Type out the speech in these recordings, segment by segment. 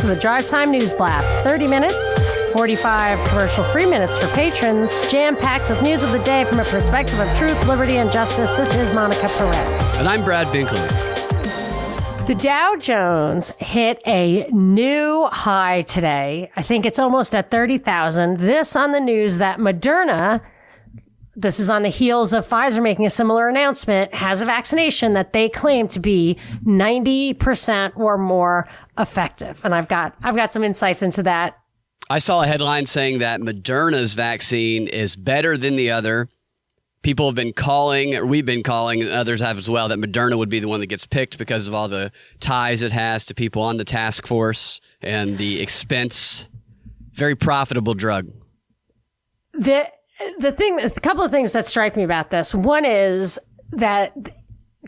to the Drive Time News Blast. 30 minutes, 45 commercial free minutes for patrons, jam packed with news of the day from a perspective of truth, liberty, and justice. This is Monica Perez. And I'm Brad Binkley. The Dow Jones hit a new high today. I think it's almost at 30,000. This on the news that Moderna this is on the heels of Pfizer making a similar announcement, has a vaccination that they claim to be 90% or more effective. And I've got, I've got some insights into that. I saw a headline saying that Moderna's vaccine is better than the other. People have been calling, or we've been calling, and others have as well, that Moderna would be the one that gets picked because of all the ties it has to people on the task force and the expense. Very profitable drug. The the thing, a couple of things that strike me about this. One is that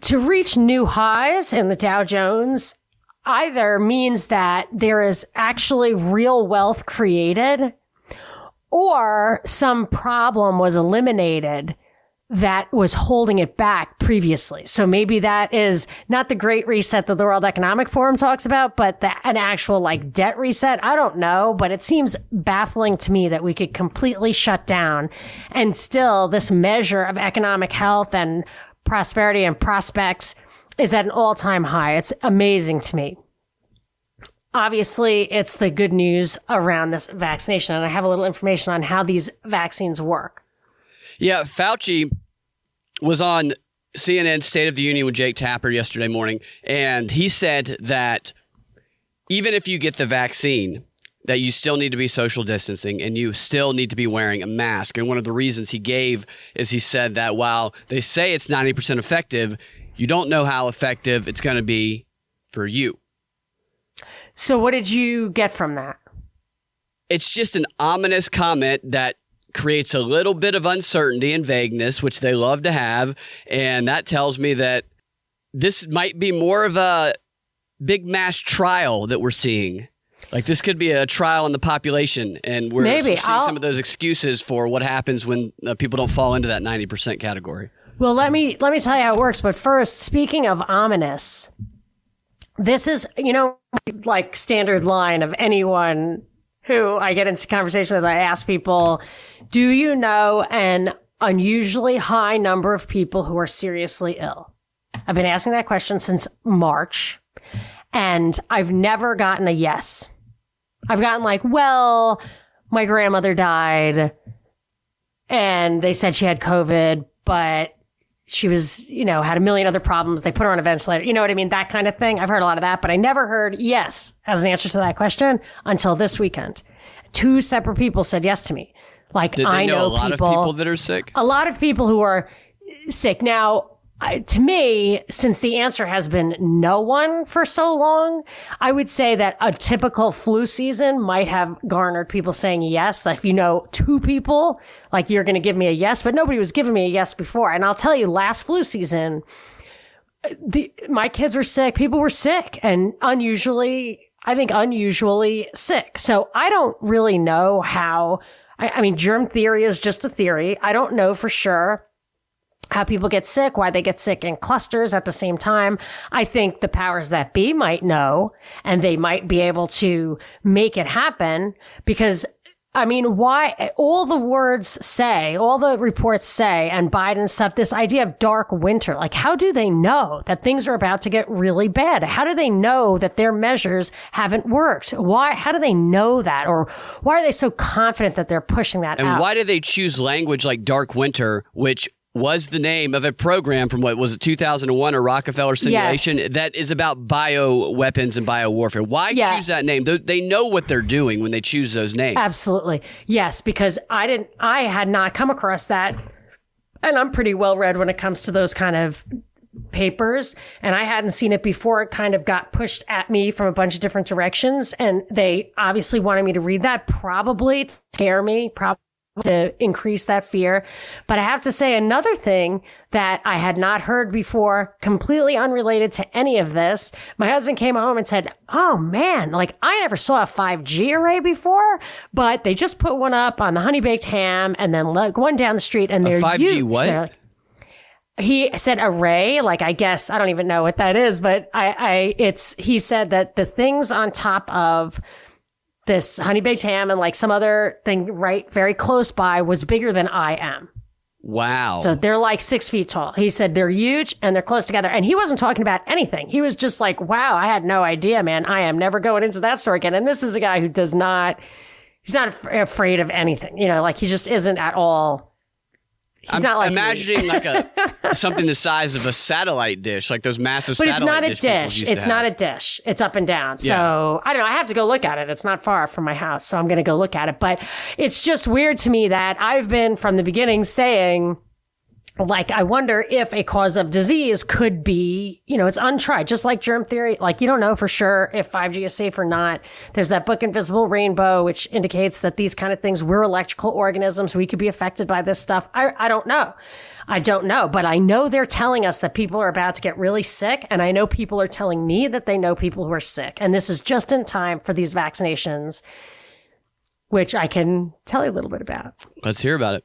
to reach new highs in the Dow Jones either means that there is actually real wealth created or some problem was eliminated that was holding it back previously. So maybe that is not the great reset that the World Economic Forum talks about, but the, an actual like debt reset. I don't know, but it seems baffling to me that we could completely shut down and still this measure of economic health and prosperity and prospects is at an all time high. It's amazing to me. Obviously, it's the good news around this vaccination, and I have a little information on how these vaccines work. Yeah, Fauci was on CNN State of the Union with Jake Tapper yesterday morning, and he said that even if you get the vaccine, that you still need to be social distancing and you still need to be wearing a mask. And one of the reasons he gave is he said that while they say it's 90% effective, you don't know how effective it's going to be for you. So, what did you get from that? It's just an ominous comment that creates a little bit of uncertainty and vagueness, which they love to have. And that tells me that this might be more of a big mass trial that we're seeing. Like this could be a trial in the population, and we're Maybe. seeing I'll- some of those excuses for what happens when uh, people don't fall into that ninety percent category. Well, let me let me tell you how it works. But first, speaking of ominous, this is you know like standard line of anyone who I get into conversation with. I ask people, "Do you know an unusually high number of people who are seriously ill?" I've been asking that question since March, and I've never gotten a yes. I've gotten like, "Well, my grandmother died." And they said she had COVID, but she was, you know, had a million other problems. They put her on a ventilator. You know what I mean? That kind of thing. I've heard a lot of that, but I never heard yes as an answer to that question until this weekend. Two separate people said yes to me. Like Did I know, know a lot people, of people that are sick? a lot of people who are sick. Now, I, to me, since the answer has been no one for so long, I would say that a typical flu season might have garnered people saying yes. Like if you know two people, like you're going to give me a yes, but nobody was giving me a yes before. And I'll tell you, last flu season, the, my kids were sick. People were sick and unusually, I think unusually sick. So I don't really know how, I, I mean, germ theory is just a theory. I don't know for sure how people get sick, why they get sick in clusters at the same time. I think the powers that be might know and they might be able to make it happen because I mean, why all the words say, all the reports say, and Biden stuff, this idea of dark winter, like how do they know that things are about to get really bad? How do they know that their measures haven't worked? Why, how do they know that? Or why are they so confident that they're pushing that And out? why do they choose language like Dark Winter, which was the name of a program from what was it 2001 a Rockefeller simulation that is about bio weapons and bio warfare. Why Yeah. choose that name? They- They know what they're doing when they choose those names. Absolutely. Yes, because I didn't I had not come across that and I'm pretty well read when it comes to those kind of papers and I hadn't seen it before it kind of got pushed at me from a bunch of different directions and they obviously wanted me to read that probably to scare me probably to increase that fear. But I have to say another thing that I had not heard before, completely unrelated to any of this. My husband came home and said, Oh man, like I never saw a 5G array before, but they just put one up on the honey baked ham and then like one down the street and they're 5G huge. what? Like- he said array, like I guess I don't even know what that is, but I, I it's he said that the things on top of this honey baked ham and like some other thing right very close by was bigger than I am. Wow. So they're like six feet tall. He said they're huge and they're close together. And he wasn't talking about anything. He was just like, wow, I had no idea, man. I am never going into that store again. And this is a guy who does not, he's not af- afraid of anything. You know, like he just isn't at all. He's I'm not like me. imagining like a something the size of a satellite dish, like those massive. But it's not a dish. dish. It's not have. a dish. It's up and down. So Yeah. I don't know. I have to go look at it. It's not far from my house. So I'm going to go look at it. But it's just weird to me that I've been from the beginning saying, like, I wonder if a cause of disease could be, you know, it's untried, just like germ theory. Like, you don't know for sure if 5G is safe or not. There's that book, Invisible Rainbow, which indicates that these kind of things, we're electrical organisms. We could be affected by this stuff. I, I don't know. I don't know, but I know they're telling us that people are about to get really sick. And I know people are telling me that they know people who are sick. And this is just in time for these vaccinations, which I can tell you a little bit about. Let's hear about it.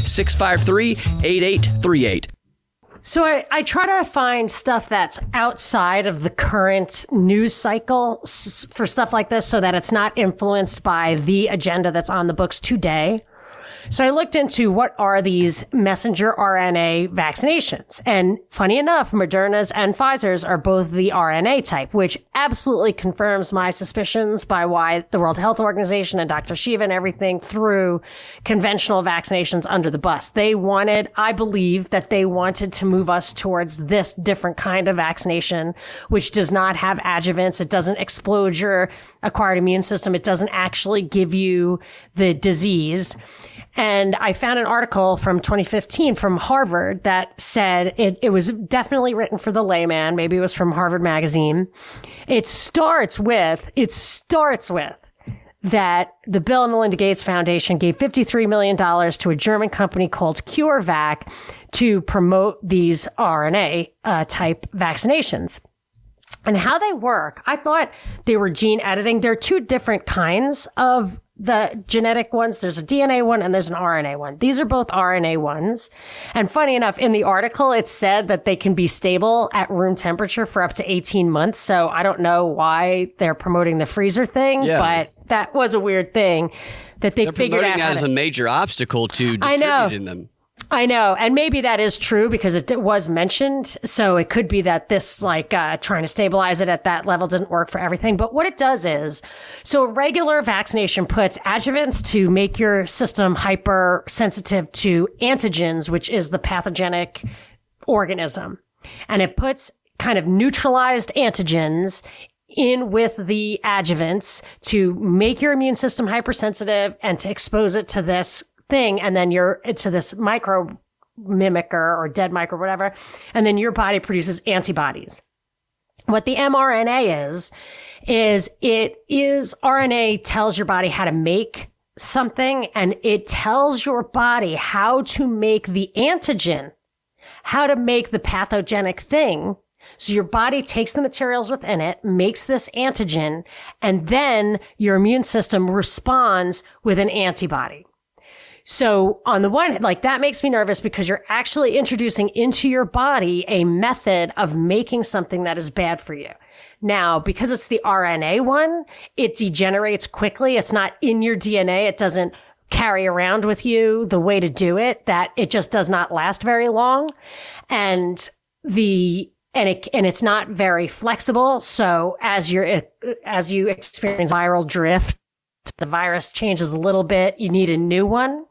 653 8838. So I, I try to find stuff that's outside of the current news cycle for stuff like this so that it's not influenced by the agenda that's on the books today. So I looked into what are these messenger RNA vaccinations. And funny enough, Moderna's and Pfizer's are both the RNA type, which absolutely confirms my suspicions by why the World Health Organization and Dr. Shiva and everything threw conventional vaccinations under the bus. They wanted, I believe that they wanted to move us towards this different kind of vaccination, which does not have adjuvants. It doesn't explode your acquired immune system. It doesn't actually give you the disease. And I found an article from 2015 from Harvard that said it, it was definitely written for the layman. Maybe it was from Harvard Magazine. It starts with, it starts with that the Bill and Melinda Gates Foundation gave $53 million to a German company called CureVac to promote these RNA uh, type vaccinations. And how they work, I thought they were gene editing. There are two different kinds of the genetic ones. There's a DNA one and there's an RNA one. These are both RNA ones. And funny enough, in the article, it said that they can be stable at room temperature for up to 18 months. So I don't know why they're promoting the freezer thing, Yeah. but that was a weird thing that they They're figured out. that how as to- a major obstacle to distributing them. I know, and maybe that is true because it was mentioned. So it could be that this, like, uh, trying to stabilize it at that level didn't work for everything. But what it does is, so a regular vaccination puts adjuvants to make your system hypersensitive to antigens, which is the pathogenic organism, and it puts kind of neutralized antigens in with the adjuvants to make your immune system hypersensitive and to expose it to this thing and then you're to this micro mimicker or dead micro whatever and then your body produces antibodies what the mRNA is is it is RNA tells your body how to make something and it tells your body how to make the antigen how to make the pathogenic thing so your body takes the materials within it, makes this antigen, and then your immune system responds with an antibody. So on the one, like that makes me nervous because you're actually introducing into your body a method of making something that is bad for you. Now, because it's the RNA one, it degenerates quickly. It's not in your DNA. It doesn't carry around with you the way to do it that it just does not last very long. And the and it and it's not very flexible. So as you're as you experience viral drift, the virus changes a little bit. You need a new one.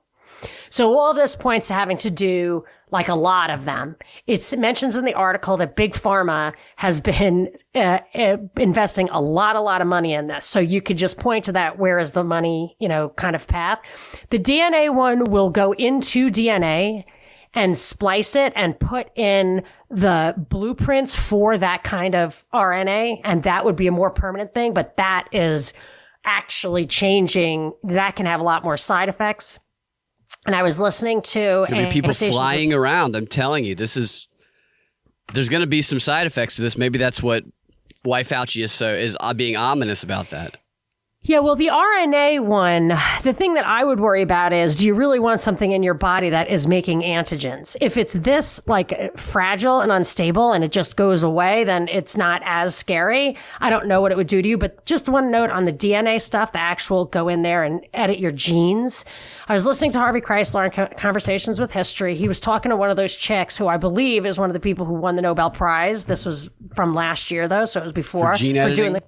So all this points to having to do like a lot of them. It mentions in the article that Big Pharma has been uh, uh, investing a lot, a lot of money in this. So you could just point to that. Where is the money, you know, kind of path. The DNA one will go into DNA and splice it and put in the blueprints for that kind of RNA. And that would be a more permanent thing. But that is actually changing. That can have a lot more side effects. And I was listening to be people flying around. I'm telling you, this is there's going to be some side effects to this. Maybe that's what why Fauci is so is uh, being ominous about that. Yeah, well, the RNA one, the thing that I would worry about is do you really want something in your body that is making antigens? If it's this like fragile and unstable and it just goes away, then it's not as scary. I don't know what it would do to you, but just one note on the DNA stuff, the actual go in there and edit your genes. I was listening to Harvey Kreisler in Conversations with History. He was talking to one of those chicks who I believe is one of the people who won the Nobel Prize. This was from last year though, so it was before. For gene editing? For doing the,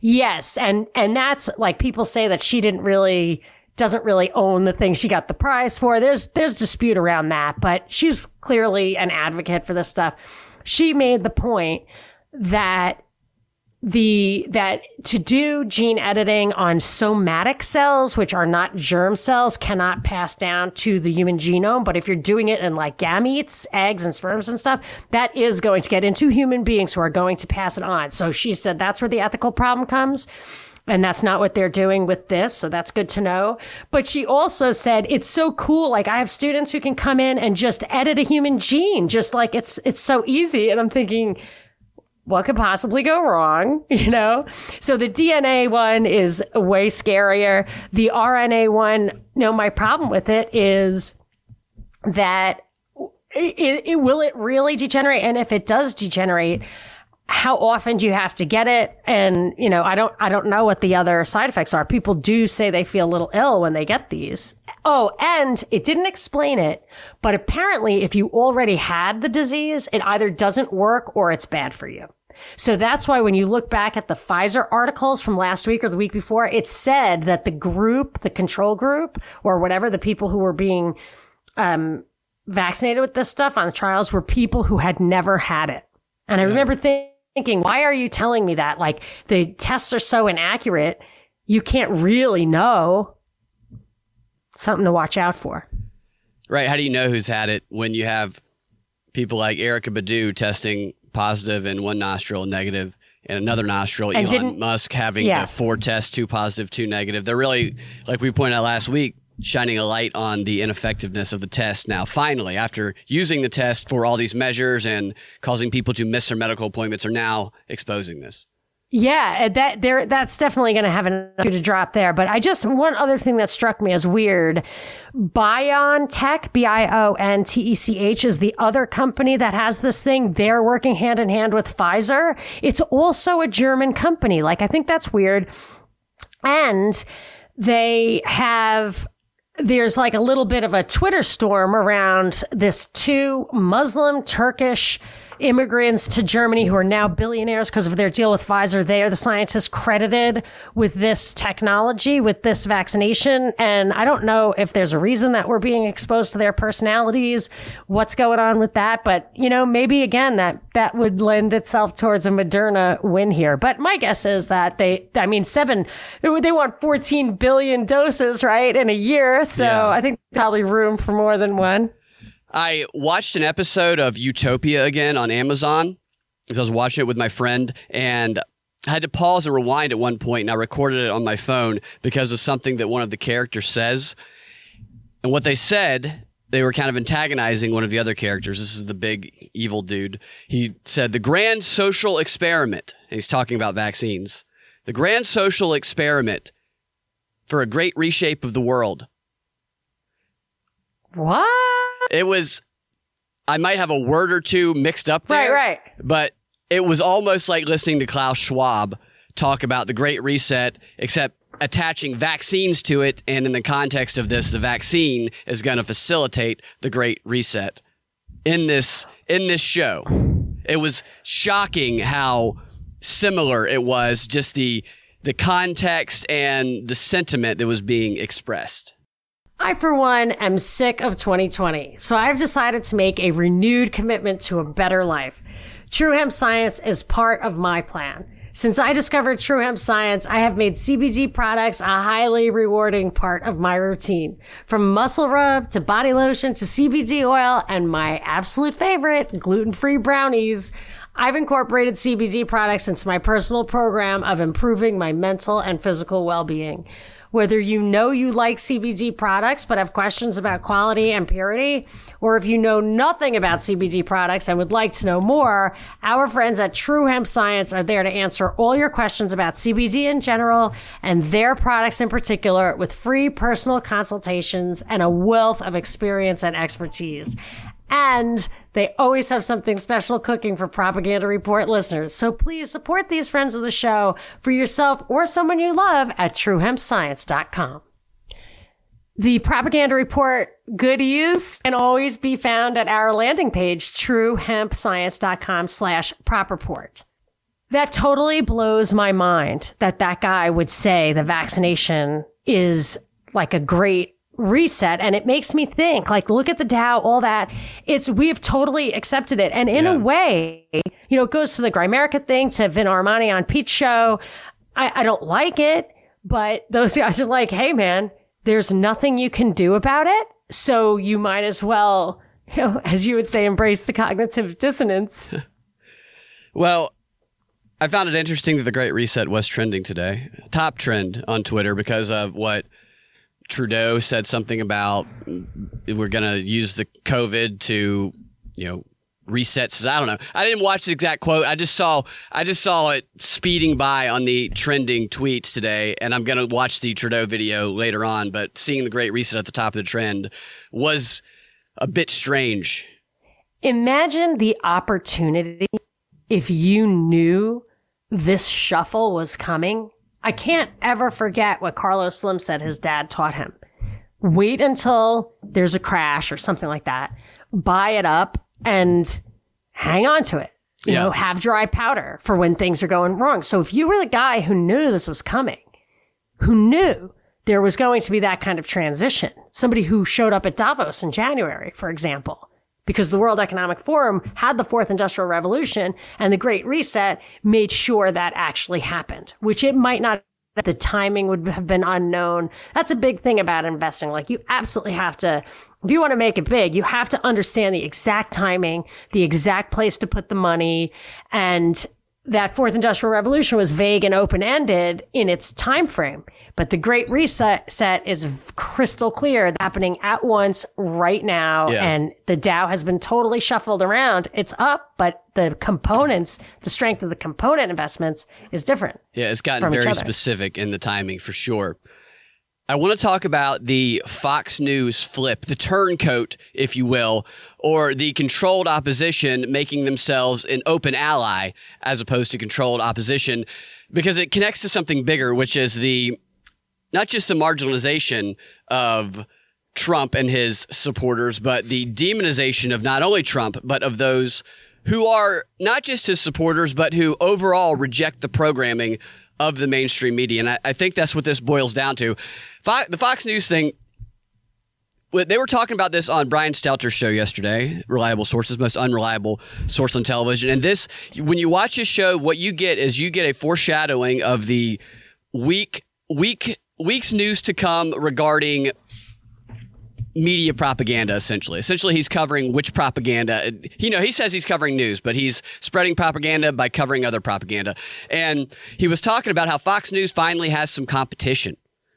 Yes, and and that's like people say that she didn't really doesn't really own the thing she got the prize for. There's there's dispute around that, but she's clearly an advocate for this stuff. She made the point that the that to do gene editing on somatic cells which are not germ cells cannot pass down to the human genome but if you're doing it in like gametes eggs and sperms and stuff that is going to get into human beings who are going to pass it on so she said that's where the ethical problem comes and that's not what they're doing with this. So that's good to know. But she also said it's so cool. Like I have students who can come in and just edit a human gene, just like it's, it's so easy. And I'm thinking, what could possibly go wrong? You know? So the DNA one is way scarier. The RNA one, know, my problem with it is that it, it, will it really degenerate? And if it does degenerate, how often do you have to get it? And, you know, I don't, I don't know what the other side effects are. People do say they feel a little ill when they get these. Oh, and it didn't explain it, but apparently if you already had the disease, it either doesn't work or it's bad for you. So that's why when you look back at the Pfizer articles from last week or the week before, it said that the group, the control group or whatever, the people who were being, um, vaccinated with this stuff on the trials were people who had never had it. And I remember thinking, why are you telling me that? Like the tests are so inaccurate. You can't really know something to watch out for. Right. How do you know who's had it when you have people like Erykah Badu testing positive in one nostril, negative in another nostril. And Elon Musk having yeah. the four tests, two positive, two negative. They're really, like we pointed out last week, shining a light on the ineffectiveness of the test now finally after using the test for all these measures and causing people to miss their medical appointments are now exposing this yeah, that there that's definitely going to have an to drop there. But I just one other thing that struck me as weird. BioNTech, B I O N T E C H, is the other company that has this thing. They're working hand in hand with Pfizer. It's also a German company. Like I think that's weird. And they have there's like a little bit of a Twitter storm around this two Muslim Turkish immigrants to Germany who are now billionaires because of their deal with Pfizer. They are the scientists credited with this technology, with this vaccination. And I don't know if there's a reason that we're being exposed to their personalities, what's going on with that. But, you know, maybe again, that, that would lend itself towards a Moderna win here. But my guess is that they, I mean, seven, they want 14 billion doses, right, in a year. So yeah. I think probably room for more than one. I watched an episode of Utopia again on Amazon because I was watching it with my friend and I had to pause and rewind at one point and I recorded it on my phone because of something that one of the characters says. And what they said, they were kind of antagonizing one of the other characters. This is the big evil dude. He said, The grand social experiment. And he's talking about vaccines. The grand social experiment for a great reshape of the world. What? It was, I might have a word or two mixed up there. Right, right. But it was almost like listening to Klaus Schwab talk about the Great Reset, except attaching vaccines to it. And in the context of this, the vaccine is going to facilitate the Great Reset in this, in this show. It was shocking how similar it was, just the, the context and the sentiment that was being expressed. I, for one, am sick of 2020, so I've decided to make a renewed commitment to a better life. True Hemp Science is part of my plan. Since I discovered True Hemp Science, I have made CBD products a highly rewarding part of my routine. From muscle rub to body lotion to CBD oil and my absolute favorite, gluten-free brownies. I've incorporated CBD products into my personal program of improving my mental and physical well-being. Whether you know you like CBD products but have questions about quality and purity, or if you know nothing about CBD products and would like to know more, our friends at True Hemp Science are there to answer all your questions about CBD in general and their products in particular with free personal consultations and a wealth of experience and expertise. And they always have something special cooking for Propaganda Report listeners. So please support these friends of the show for yourself or someone you love at truehempscience.com. The Propaganda Report goodies can always be found at our landing page, truehempscience.com slash propreport. That totally blows my mind that that guy would say the vaccination is like a great reset and it makes me think like look at the Dow all that. It's we've totally accepted it. And in Yeah. a way you know it goes to the Grimerica thing to Vin Armani on Pete's show. I, I don't like it but those guys are like hey man there's nothing you can do about it. So you might as well you know as you would say embrace the cognitive dissonance. Well, I found it interesting that the Great Reset was trending today, top trend on Twitter because of what Trudeau said something about we're going to use the COVID to, you know, reset. I don't know. I didn't watch the exact quote. I just saw I just saw it speeding by on the trending tweets today, and I'm to watch the Trudeau video later on. But seeing the Great Reset at the top of the trend was a bit strange. Imagine the opportunity if you knew this shuffle was coming. I can't ever forget what Carlos Slim said his dad taught him. Wait until there's a crash or something like that. Buy it up and hang on to it. You Yeah. know, have dry powder for when things are going wrong. So if you were the guy who knew this was coming, who knew there was going to be that kind of transition, somebody who showed up at Davos in January, for example, because the World Economic Forum had the fourth industrial revolution and the Great Reset made sure that actually happened, which it might not. The timing would have been unknown. That's a big thing about investing. Like you absolutely have to, if you want to make it big, you have to understand the exact timing, the exact place to put the money. And that fourth industrial revolution was vague and open ended in its time frame. But the Great Reset set is crystal clear, happening at once right now. Yeah. And the Dow has been totally shuffled around. It's up, but the components, the strength of the component investments is different. Yeah, it's gotten very specific in the timing for sure. I want to talk about the Fox News flip, the turncoat, if you will, or the controlled opposition making themselves an open ally as opposed to controlled opposition, because it connects to something bigger, which is the not just the marginalization of Trump and his supporters, but the demonization of not only Trump, but of those who are not just his supporters, but who overall reject the programming of the mainstream media. And I, I think that's what this boils down to. The Fox News thing, they were talking about this on Brian Stelter's show yesterday, Reliable Sources, most unreliable source on television. And this, when you watch his show, what you get is you get a foreshadowing of the week, week, week's news to come regarding media propaganda essentially. Essentially he's covering which propaganda. You know he says he's covering news but he's spreading propaganda by covering other propaganda. And he was talking about how fox news finally has some competition.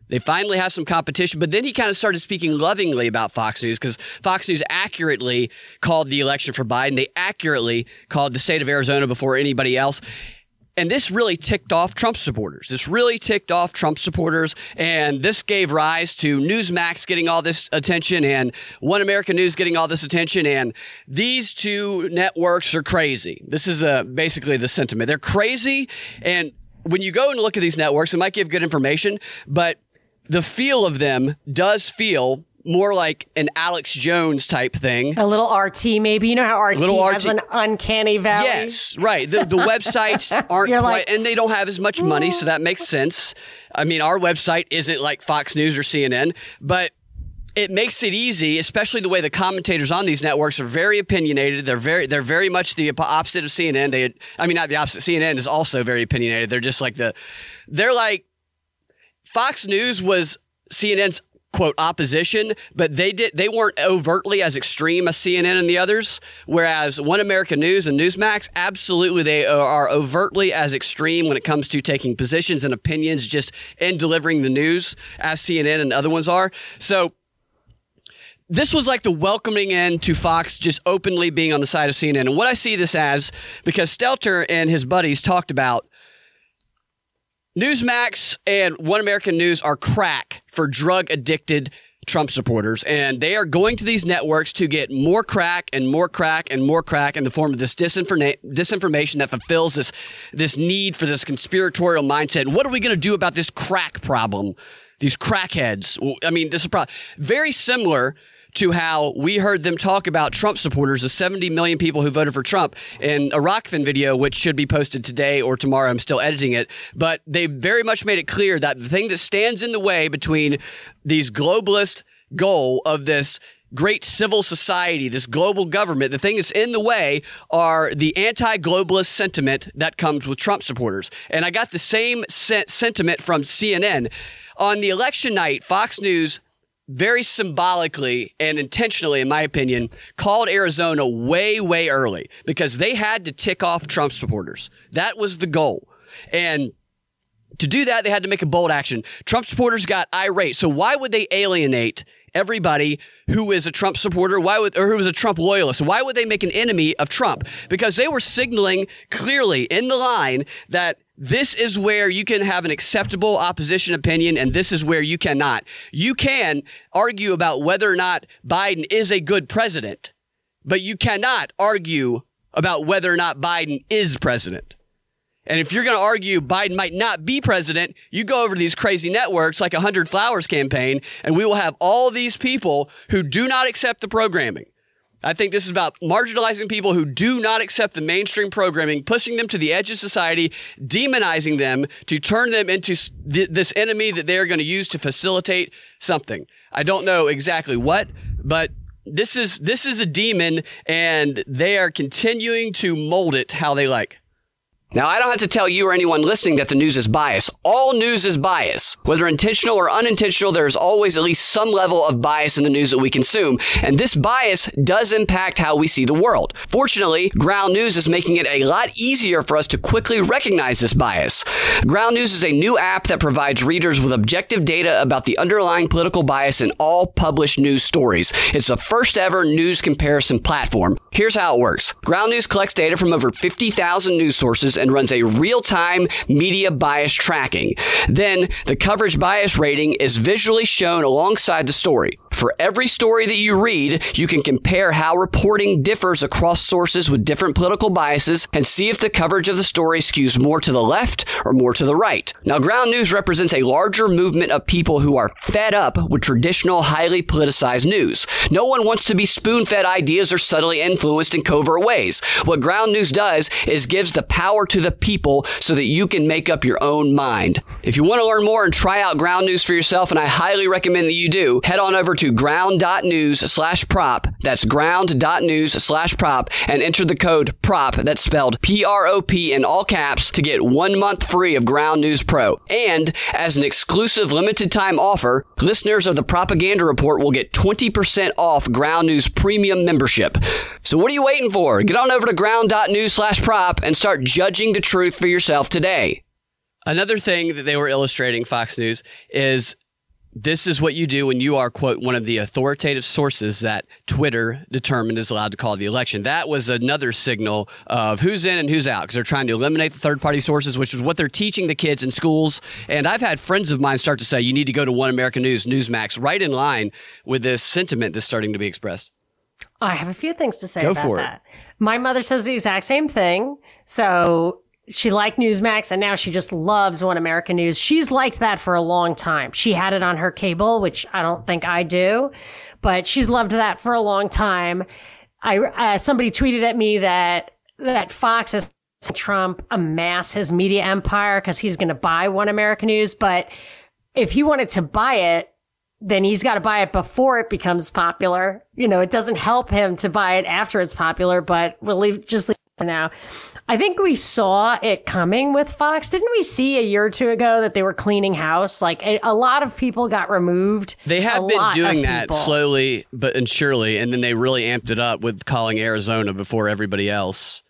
They finally have some competition but then he kind of started speaking lovingly about fox news because fox news accurately called the election for biden. They accurately called the state of arizona before anybody else and this really ticked off Trump supporters. This really ticked off Trump supporters. And this gave rise to Newsmax getting all this attention and One American News getting all this attention. And these two networks are crazy. This is uh, basically the sentiment. They're crazy. And when you go and look at these networks, it might give good information, but the feel of them does feel more like an Alex Jones type thing. A little RT, maybe. You know how RT Little has RT. an uncanny valley? Yes, right. The the websites aren't quite, like, and they don't have as much money, so that makes sense. I mean, our website isn't like Fox News or CNN, but it makes it easy, especially the way the commentators on these networks are very opinionated. They're very, they're very much the opposite of CNN. They, I mean, not the opposite. CNN is also very opinionated. They're just like the, they're like, Fox News was CNN's quote opposition, but they did they weren't overtly as extreme as CNN and the others. Whereas One American News and Newsmax, absolutely they are overtly as extreme when it comes to taking positions and opinions just in delivering the news as CNN and other ones are. So this was like the welcoming in to Fox just openly being on the side of CNN. And what I see this as, because Stelter and his buddies talked about Newsmax and One American News are crack for drug addicted Trump supporters, and they are going to these networks to get more crack and more crack and more crack in the form of this disinforma- disinformation that fulfills this this need for this conspiratorial mindset. What are we going to do about this crack problem? These crackheads. I mean, this is very similar to how we heard them talk about Trump supporters, the 70 million people who voted for Trump in a Rokfin video, which should be posted today or tomorrow. I'm still editing it, but they very much made it clear that the thing that stands in the way between these globalist goal of this great civil society, this global government, the thing that's in the way are the anti-globalist sentiment that comes with Trump supporters. And I got the same sentiment from CNN. On the election night, Fox News very symbolically and intentionally, in my opinion, called Arizona way, way early because they had to tick off Trump supporters. That was the goal. And to do that, they had to make a bold action. Trump supporters got irate. So why would they alienate everybody who is a Trump supporter? Why would, or who is a Trump loyalist? Why would they make an enemy of Trump? Because they were signaling clearly in the line that this is where you can have an acceptable opposition opinion, and this is where you cannot. You can argue about whether or not Biden is a good president, but you cannot argue about whether or not Biden is president. And if you're going to argue Biden might not be president, you go over to these crazy networks like 100 Flowers campaign, and we will have all these people who do not accept the programming I think this is about marginalizing people who do not accept the mainstream programming, pushing them to the edge of society, demonizing them to turn them into th- this enemy that they are going to use to facilitate something. I don't know exactly what, but this is this is a demon and they are continuing to mold it how they like. Now, I don't have to tell you or anyone listening that the news is biased. All news is bias. Whether intentional or unintentional, there is always at least some level of bias in the news that we consume, and this bias does impact how we see the world. Fortunately, Ground News is making it a lot easier for us to quickly recognize this bias. Ground News is a new app that provides readers with objective data about the underlying political bias in all published news stories. It's the first ever news comparison platform. Here's how it works. Ground News collects data from over 50,000 news sources and runs a real-time media bias tracking. Then the coverage bias rating is visually shown alongside the story. For every story that you read, you can compare how reporting differs across sources with different political biases and see if the coverage of the story skews more to the left or more to the right. Now, ground news represents a larger movement of people who are fed up with traditional, highly politicized news. No one wants to be spoon fed ideas or subtly influenced in covert ways. What ground news does is gives the power to the people so that you can make up your own mind. If you want to learn more and try out ground news for yourself, and I highly recommend that you do, head on over to ground.news slash prop. That's ground.news slash prop and enter the code PROP. That's spelled P R O P in all caps to get one month free of Ground News Pro. And as an exclusive limited time offer, listeners of the Propaganda Report will get 20% off Ground News Premium membership. So what are you waiting for? Get on over to ground.news slash prop and start judging the truth for yourself today. Another thing that they were illustrating, Fox News, is this is what you do when you are, quote, one of the authoritative sources that Twitter determined is allowed to call the election. That was another signal of who's in and who's out because they're trying to eliminate the third party sources, which is what they're teaching the kids in schools. And I've had friends of mine start to say, you need to go to One American News, Newsmax, right in line with this sentiment that's starting to be expressed. I have a few things to say go about for that. It. My mother says the exact same thing. So she liked Newsmax and now she just loves One American News. She's liked that for a long time. She had it on her cable, which I don't think I do, but she's loved that for a long time. I, uh, somebody tweeted at me that, that Fox is Trump amass his media empire because he's going to buy One American News. But if he wanted to buy it, then he's got to buy it before it becomes popular. You know, it doesn't help him to buy it after it's popular, but we'll leave, just now. I think we saw it coming with Fox. Didn't we see a year or two ago that they were cleaning house? Like a, a lot of people got removed. They have A been doing that people. slowly but and surely, and then they really amped it up with calling Arizona before everybody else.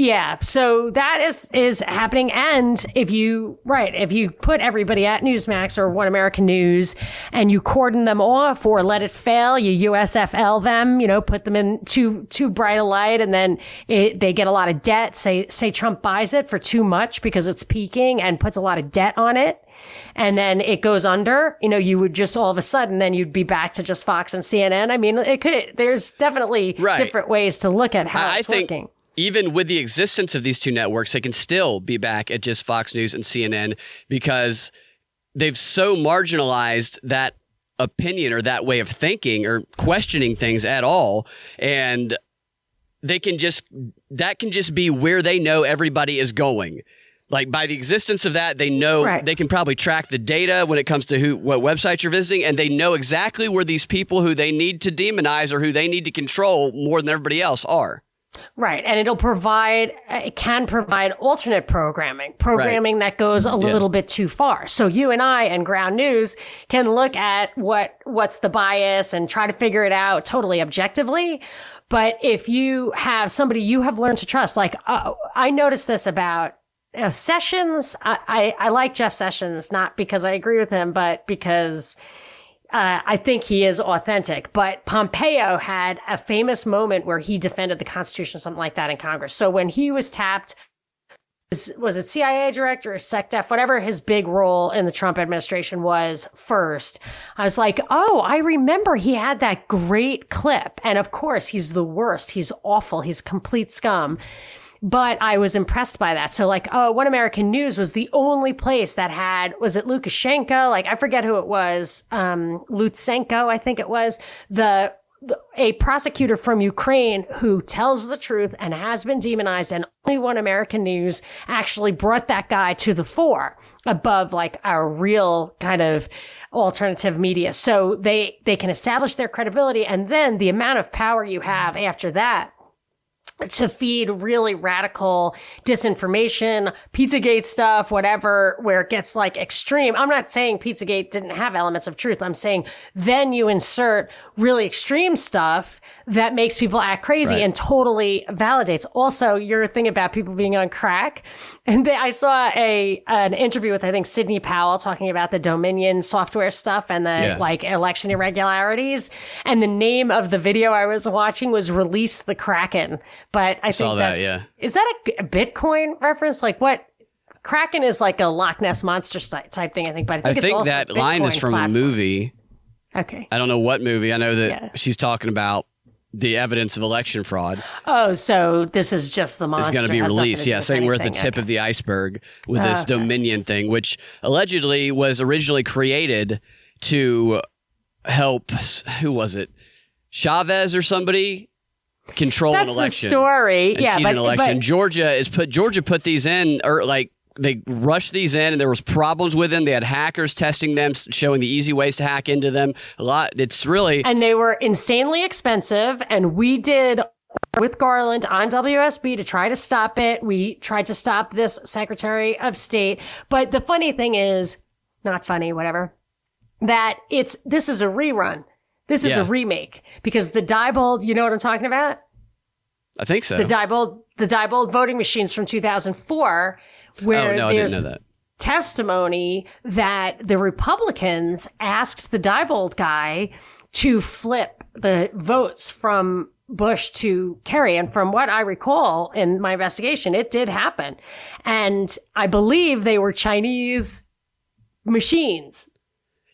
Yeah, so that is is happening, and if you right, if you put everybody at Newsmax or One American News, and you cordon them off or let it fail, you USFL them, you know, put them in too too bright a light, and then it, they get a lot of debt. Say say Trump buys it for too much because it's peaking and puts a lot of debt on it. And then it goes under, you know, you would just all of a sudden, then you'd be back to just Fox and CNN. I mean, it could, there's definitely Right. different ways to look at how I it's think working. Even with the existence of these two networks, they can still be back at just Fox News and CNN because they've so marginalized that opinion or that way of thinking or questioning things at all. And they can just, that can just be where they know everybody is going. Like by the existence of that, they know Right. they can probably track the data when it comes to who, what websites you're visiting, and they know exactly where these people who they need to demonize or who they need to control more than everybody else are. Right. And it'll provide, it can provide alternate programming, programming that goes a little bit too far. So you and I and Ground News can look at what, what's the bias and try to figure it out totally objectively. But if you have somebody you have learned to trust, like uh, I noticed this about uh, Sessions. I, I, I like Jeff Sessions, not because I agree with him, but because uh, I think he is authentic. But Pompeo had a famous moment where he defended the Constitution, something like that, in Congress. So when he was tapped, was, was it CIA director or SecDef, whatever his big role in the Trump administration was first, I was like, oh, I remember he had that great clip. And of course, he's the worst. He's awful. He's complete scum but I was impressed by that. So like, oh, One American News was the only place that had, was it Lukashenko? Like, I forget who it was. Um, Lutsenko, I think it was the, a prosecutor from Ukraine who tells the truth and has been demonized and only One American News actually brought that guy to the fore above like our real kind of alternative media. So they, they can establish their credibility and then the amount of power you have after that to feed really radical disinformation, Pizzagate stuff, whatever, where it gets like extreme. I'm not saying Pizzagate didn't have elements of truth. I'm saying then you insert really extreme stuff that makes people act crazy Right. and totally validates. Also, your thing about people being on crack. And they, I saw a, an interview with, I think, Sidney Powell talking about the Dominion software stuff and the Yeah. like election irregularities. And the name of the video I was watching was Release the Kraken. But I, saw think that, that's, yeah. Is that a, a Bitcoin reference? Like what? Kraken is like a Loch Ness monster type thing, I think. But I I think, it's think that line is from platform. a movie. Okay. I don't know what movie. I know that Yeah. she's talking about the evidence of election fraud Oh, so this is just the monster. is going to be released. Yeah, saying we're at the tip Okay. of the iceberg with this oh, Okay. Dominion thing, which allegedly was originally created to help. Who was it? Chavez or somebody control That's an the election. story. and Yeah, but, an election. but Georgia is put. Georgia put these in, or like they rushed these in, and there was problems with them. They had hackers testing them, showing the easy ways to hack into them. A lot. It's really and they were insanely expensive. And we did with Garland on WSB to try to stop it. We tried to stop this Secretary of State. But the funny thing is, not funny, whatever, that it's, this is a rerun. This is Yeah. a remake because the Diebold, you know what I'm talking about? I think so. The Diebold, the Diebold voting machines from 2004, where oh no, I there's didn't know that. testimony that the Republicans asked the Diebold guy to flip the votes from Bush to Kerry. And from what I recall in my investigation, it did happen. And I believe they were Chinese machines.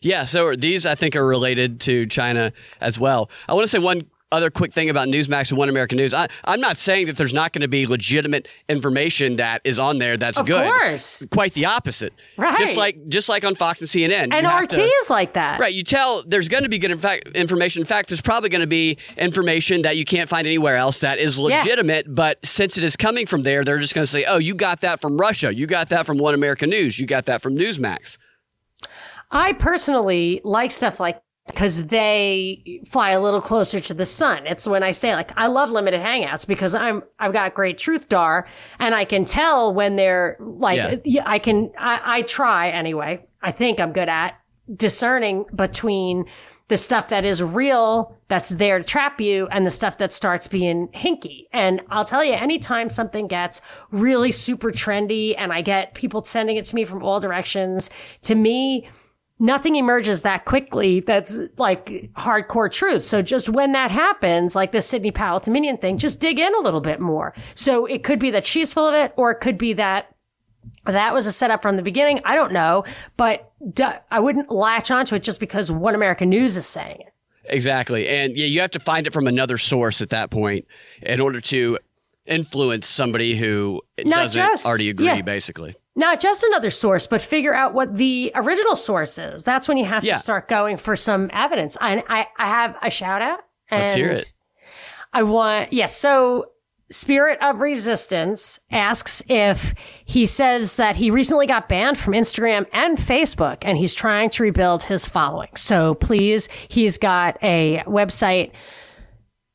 Yeah, so these I think are related to China as well. I want to say one other quick thing about Newsmax and One American News. I, I'm not saying that there's not going to be legitimate information that is on there that's Of good. Of course. Quite the opposite. Right. Just like just like on Fox and CNN. And RT to- is like that. Right, you tell there's going to be good in fact, information. In fact, there's probably going to be information that you can't find anywhere else that is legitimate. But since it is coming from there, they're just going to say, "Oh, you got that from Russia. You got that from One American News. You got that from Newsmax." I personally like stuff like because they fly a little closer to the sun. It's when I say like I love limited hangouts because I'm I've got great truth dar and I can tell when they're like Yeah. I can I, I try anyway. I think I'm good at discerning between the stuff that is real that's there to trap you and the stuff that starts being hinky. And I'll tell you, anytime something gets really super trendy and I get people sending it to me from all directions, to me, nothing emerges that quickly that's like hardcore truth. So just when that happens, like the Sidney Powell Dominion thing, just dig in a little bit more. So it could be that she's full of it, or it could be that that was a setup from the beginning. I don't know, but I wouldn't latch onto it just because One American News is saying it. Exactly. And yeah, you have to find it from another source at that point in order to influence somebody who Not doesn't just- already agree, yeah. basically. Not just another source, but figure out what the original source is. That's when you have Yeah. to start going for some evidence. And I, I have a shout out. And Let's hear it. I want, yes. so Spirit of Resistance asks if he says that he recently got banned from Instagram and Facebook and he's trying to rebuild his following. So please, he's got a website,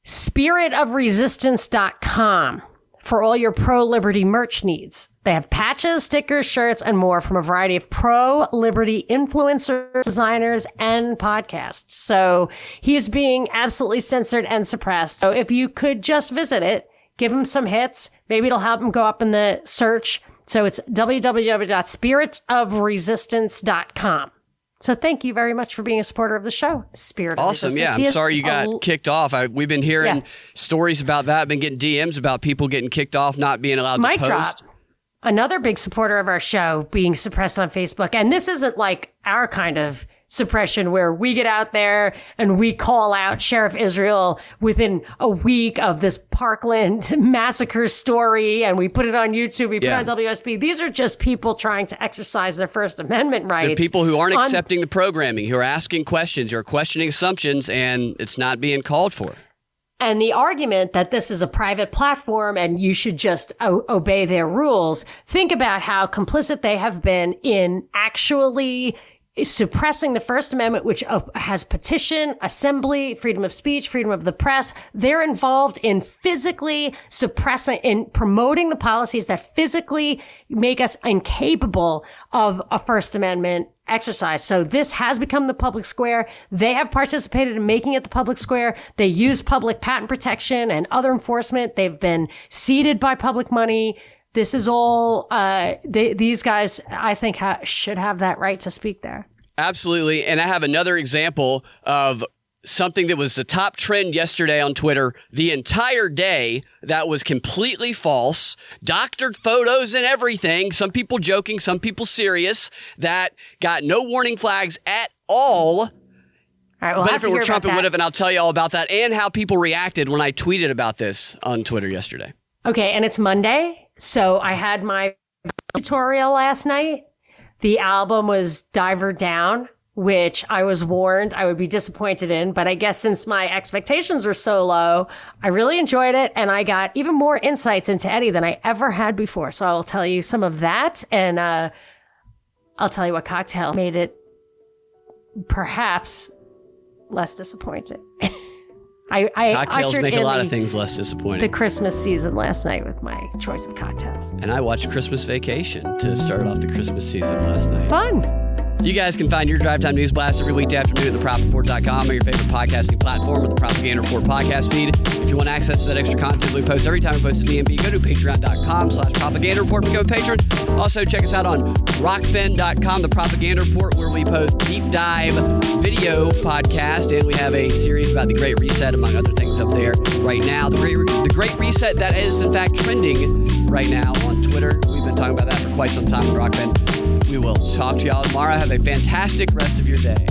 spiritofresistance.com for all your pro liberty merch needs. They have patches, stickers, shirts, and more from a variety of pro liberty influencers, designers, and podcasts. So he is being absolutely censored and suppressed. So if you could just visit it, give him some hits, maybe it'll help him go up in the search. So it's www.spiritofresistance.com. So thank you very much for being a supporter of the show, Spirit Awesome. Yeah. I'm sorry you got a- kicked off. I, we've been hearing Yeah. stories about that. been getting DMs about people getting kicked off, not being allowed Mic to drop. post. Another big supporter of our show being suppressed on Facebook. And this isn't like our kind of suppression where we get out there and we call out Sheriff Israel within a week of this Parkland massacre story and we put it on YouTube, we put Yeah. it on WSB. These are just people trying to exercise their First Amendment rights. They're people who aren't on- accepting the programming, who are asking questions, who are questioning assumptions, and it's not being called for. And the argument that this is a private platform and you should just o- obey their rules, think about how complicit they have been in actually suppressing the First Amendment, which uh, has petition, assembly, freedom of speech, freedom of the press. They're involved in physically suppressing, in promoting the policies that physically make us incapable of a First Amendment exercise. So this has become the public square. They have participated in making it the public square. They use public patent protection and other enforcement. They've been seeded by public money. This is all, uh, they, these guys, I think, ha- should have that right to speak there. Absolutely. And I have another example of something that was the top trend yesterday on Twitter the entire day that was completely false, doctored photos and everything. Some people joking, some people serious, that got no warning flags at all. All right. We'll but if it were Trump, it would have, and I'll tell you all about that and how people reacted when I tweeted about this on Twitter yesterday. Okay, and it's Monday, so I had my tutorial last night. The album was Diver Down, which I was warned I would be disappointed in, but I guess since my expectations were so low, I really enjoyed it and I got even more insights into Eddie than I ever had before. So I will tell you some of that and uh I'll tell you what cocktail made it perhaps less disappointing. I, I Cocktails make a lot the, of things less disappointing. the. Christmas season last night with my choice of cocktails. and I watched Christmas Vacation to start off the Christmas season last night. Fun. You guys can find your Drive Time News Blast every weekday afternoon at thepropreport.com or your favorite podcasting platform or the Propaganda Report podcast feed. If you want access to that extra content we post every time we post a DNB, go to patreon.com slash propaganda report. Become a patron. Also, check us out on rokfin.com, the Propaganda Report, where we post deep dive video podcast. And we have a series about the Great Reset, among other things up there right now. The Great, the Great Reset that is, in fact, trending right now on Twitter. We've been talking about that for quite some time on Rokfin. We will talk to y'all tomorrow. Have a fantastic rest of your day.